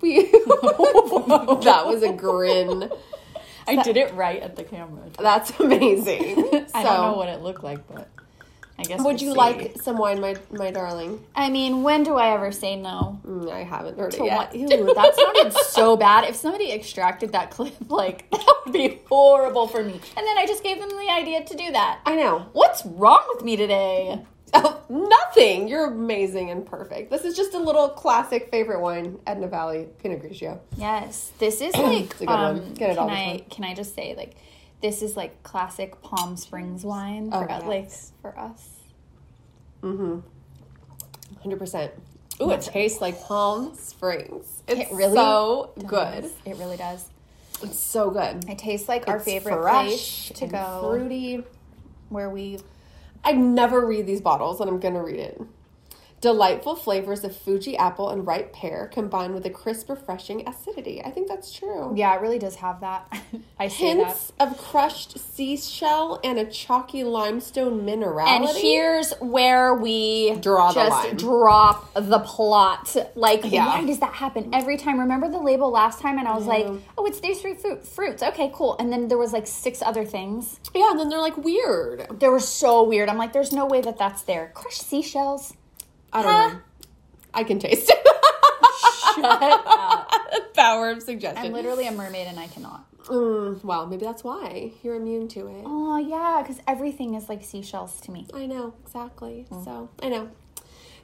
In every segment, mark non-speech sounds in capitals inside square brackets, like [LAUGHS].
we that was a grin. I did it right at the camera. That's amazing. [LAUGHS] I don't know what it looked like, but I guess. Would we'll you see. like some wine, my my darling? I mean, when do I ever say no? Mm, I haven't heard To it yet. Ew, that sounded [LAUGHS] so bad. If somebody extracted that clip, like [LAUGHS] that would be horrible for me. And then I just gave them the idea to do that. I know. What's wrong with me today? Oh, nothing. You're amazing and perfect. This is just a little classic favorite wine, Edna Valley Pinot Grigio. Yes, this is like. [CLEARS THROAT] It's a good um, one. Get it can all I can I just say like, this is like classic Palm Springs wine for Oh, us, like for us. Hundred percent. Ooh, it tastes like Palm Springs. It's It really so does. good. It really does. It's so good. It tastes like our favorite fresh place to go, fruity. where we I never read these bottles, and I'm gonna read it. Delightful flavors of Fuji apple and ripe pear combined with a crisp, refreshing acidity. I think that's true. Yeah, it really does have that. [LAUGHS] I that. Hints of crushed seashell and a chalky limestone minerality. And here's where we Draw the line. drop the plot. Like, Yeah. why does that happen every time? Remember the label last time, and I was like, "Oh, it's these three fruit, fruits. Okay, cool." And then there was like six other things. yeah, and then they're like weird. They were so weird. I'm like, "There's no way that that's there." Crushed seashells. I don't Huh? know. I can taste it. Shut up. [LAUGHS] Power of suggestion. I'm literally a mermaid, and I cannot. Mm, well, maybe that's why you're immune to it. Oh yeah, because everything is like seashells to me. I know, exactly. Mm. So, I know.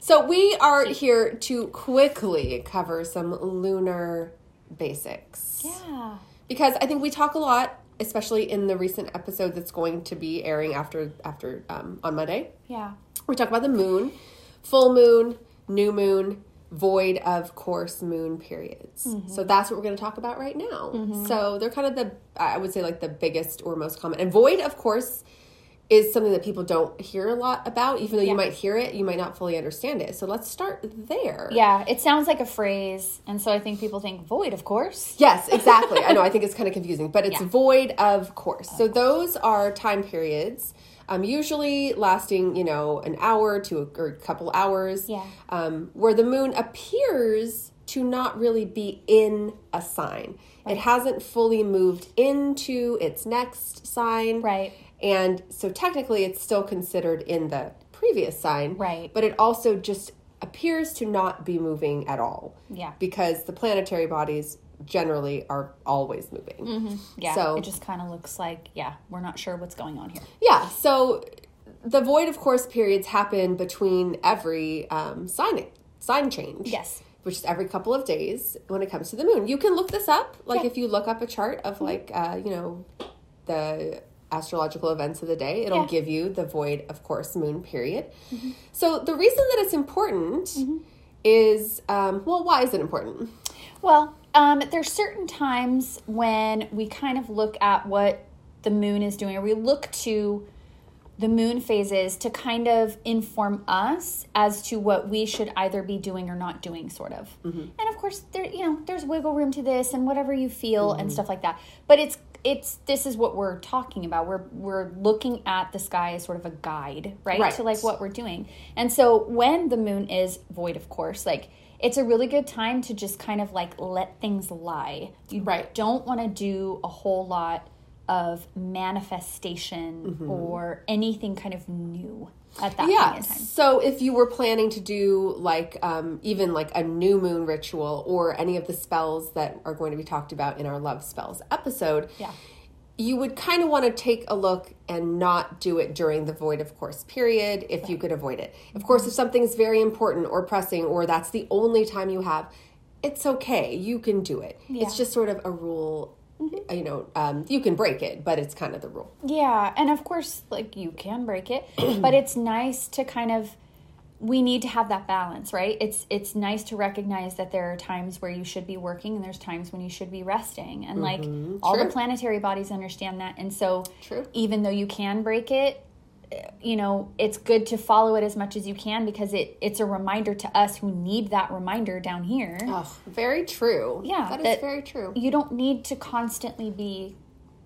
So, we are here to quickly cover some lunar basics. Yeah. Because I think we talk a lot, especially in the recent episode that's going to be airing after after um, on Monday. Yeah. We talk about the moon, full moon, new moon, void of course moon periods. Mm-hmm. So that's what we're going to talk about right now. So they're kind of the I would say like the biggest or most common. And void of course is something that people don't hear a lot about even though Yeah. you might hear it, you might not fully understand it. So let's start there. Yeah, it sounds like a phrase, and so I think people think void, of course. Yes, exactly. I know. I [LAUGHS] think it's kind of confusing, but it's Yeah. void of course. So those are time periods, um, usually lasting, you know, an hour to a, or a couple hours. Yeah. Um, where the moon appears to not really be in a sign. It hasn't fully moved into its next sign. Right. And so technically it's still considered in the previous sign. Right. But it also just appears to not be moving at all Yeah. because the planetary bodies generally are always moving. Yeah. So- it just kind of looks like, yeah, we're not sure what's going on here. Yeah, so the void of course periods happen between every um, sign sign change. Yes. Which is every couple of days when it comes to the moon. You can look this up. Like Yeah. Mm-hmm. if you look up a chart of like uh, you know the astrological events of the day, it'll Yeah. give you the void of course moon period. So the reason that it's important Mm-hmm. is um, well, why is it important? Well, um, there's certain times when we kind of look at what the moon is doing, or we look to the moon phases to kind of inform us as to what we should either be doing or not doing, sort of. And of course, there you know there's wiggle room to this and whatever you feel and stuff like that. But it's it's this is what we're talking about. We're we're looking at the sky as sort of a guide, right? Right. To like what we're doing. And so when the moon is void, of course, like it's a really good time to just kind of like let things lie. You Right. don't want to do a whole lot of manifestation Mm-hmm. or anything kind of new at that yeah point in time. so if you were planning to do like um, even like a new moon ritual or any of the spells that are going to be talked about in our love spells episode Yeah. you would kind of want to take a look and not do it during the void of course period if you could avoid it of course if something's very important or pressing or that's the only time you have it's okay you can do it it's just sort of a rule you know um, you can break it but it's kind of the rule Yeah, and of course, like you can break it, [CLEARS THROAT] but it's nice to kind of we need to have that balance, right? It's it's nice to recognize that there are times where you should be working and there's times when you should be resting. And like all the planetary bodies understand that. And so True. even though you can break it, you know, it's good to follow it as much as you can because it it's a reminder to us who need that reminder down here. oh very true Yeah, that is very true You don't need to constantly be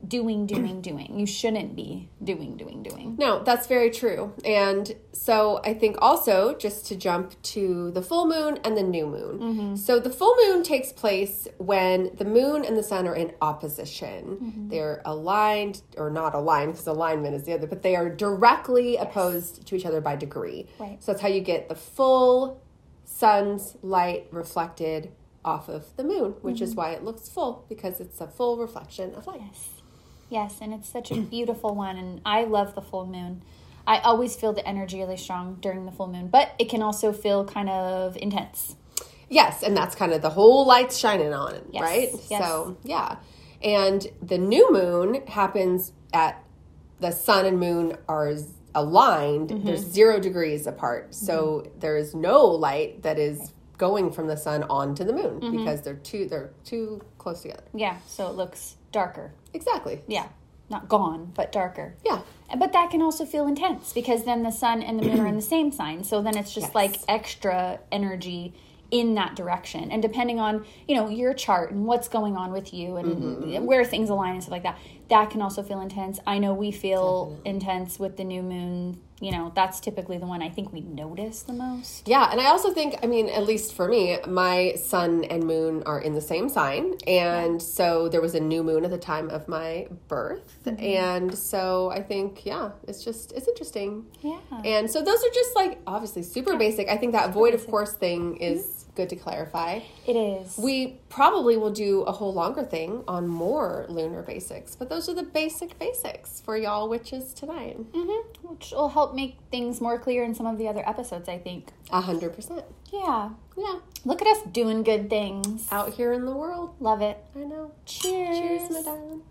doing, doing, doing. You shouldn't be doing, doing, doing. No, that's very true. And so I think also just to jump to the full moon and the new moon. Mm-hmm. So the full moon takes place when the moon and the sun are in opposition. Mm-hmm. They're aligned or not aligned because alignment is the other, but they are directly opposed to each other by degree. Right. So that's how you get the full sun's light reflected off of the moon, which mm-hmm. is why it looks full because it's a full reflection of light. Yes. Yes, and it's such a beautiful one, and I love the full moon. I always feel the energy really strong during the full moon, but it can also feel kind of intense. Yes, and that's kind of the whole light's shining on it, Yes, right? yes. So, yeah. And the new moon happens at the sun and moon are aligned. Mm-hmm. There's zero degrees apart. So there is no light that is going from the sun onto the moon Mm-hmm. because they're too they're too close together. Yeah, so it looks darker. Exactly. Yeah, not gone, but darker. Yeah. But that can also feel intense because then the sun and the moon are in the [CLEARS THROAT] same sign. So then it's just Yes. like extra energy in that direction. And depending on, you know, your chart and what's going on with you and mm-hmm. where things align and stuff like that, that can also feel intense. I know we feel intense with the new moon. You know, that's typically the one I think we notice the most. Yeah, and I also think, I mean, at least for me, my sun and moon are in the same sign. And so there was a new moon at the time of my birth. Mm-hmm. And so I think, yeah, it's just, it's interesting. Yeah. And so those are just like obviously super basic. I think that void of course thing is mm-hmm. Good to clarify. It is. We probably will do a whole longer thing on more lunar basics, but those are the basic basics for y'all witches tonight. hmm Which will help make things more clear in some of the other episodes, I think. A hundred percent. Yeah. Yeah. Look at us doing good things. Out here in the world. Love it. I know. Cheers. Cheers, my darling.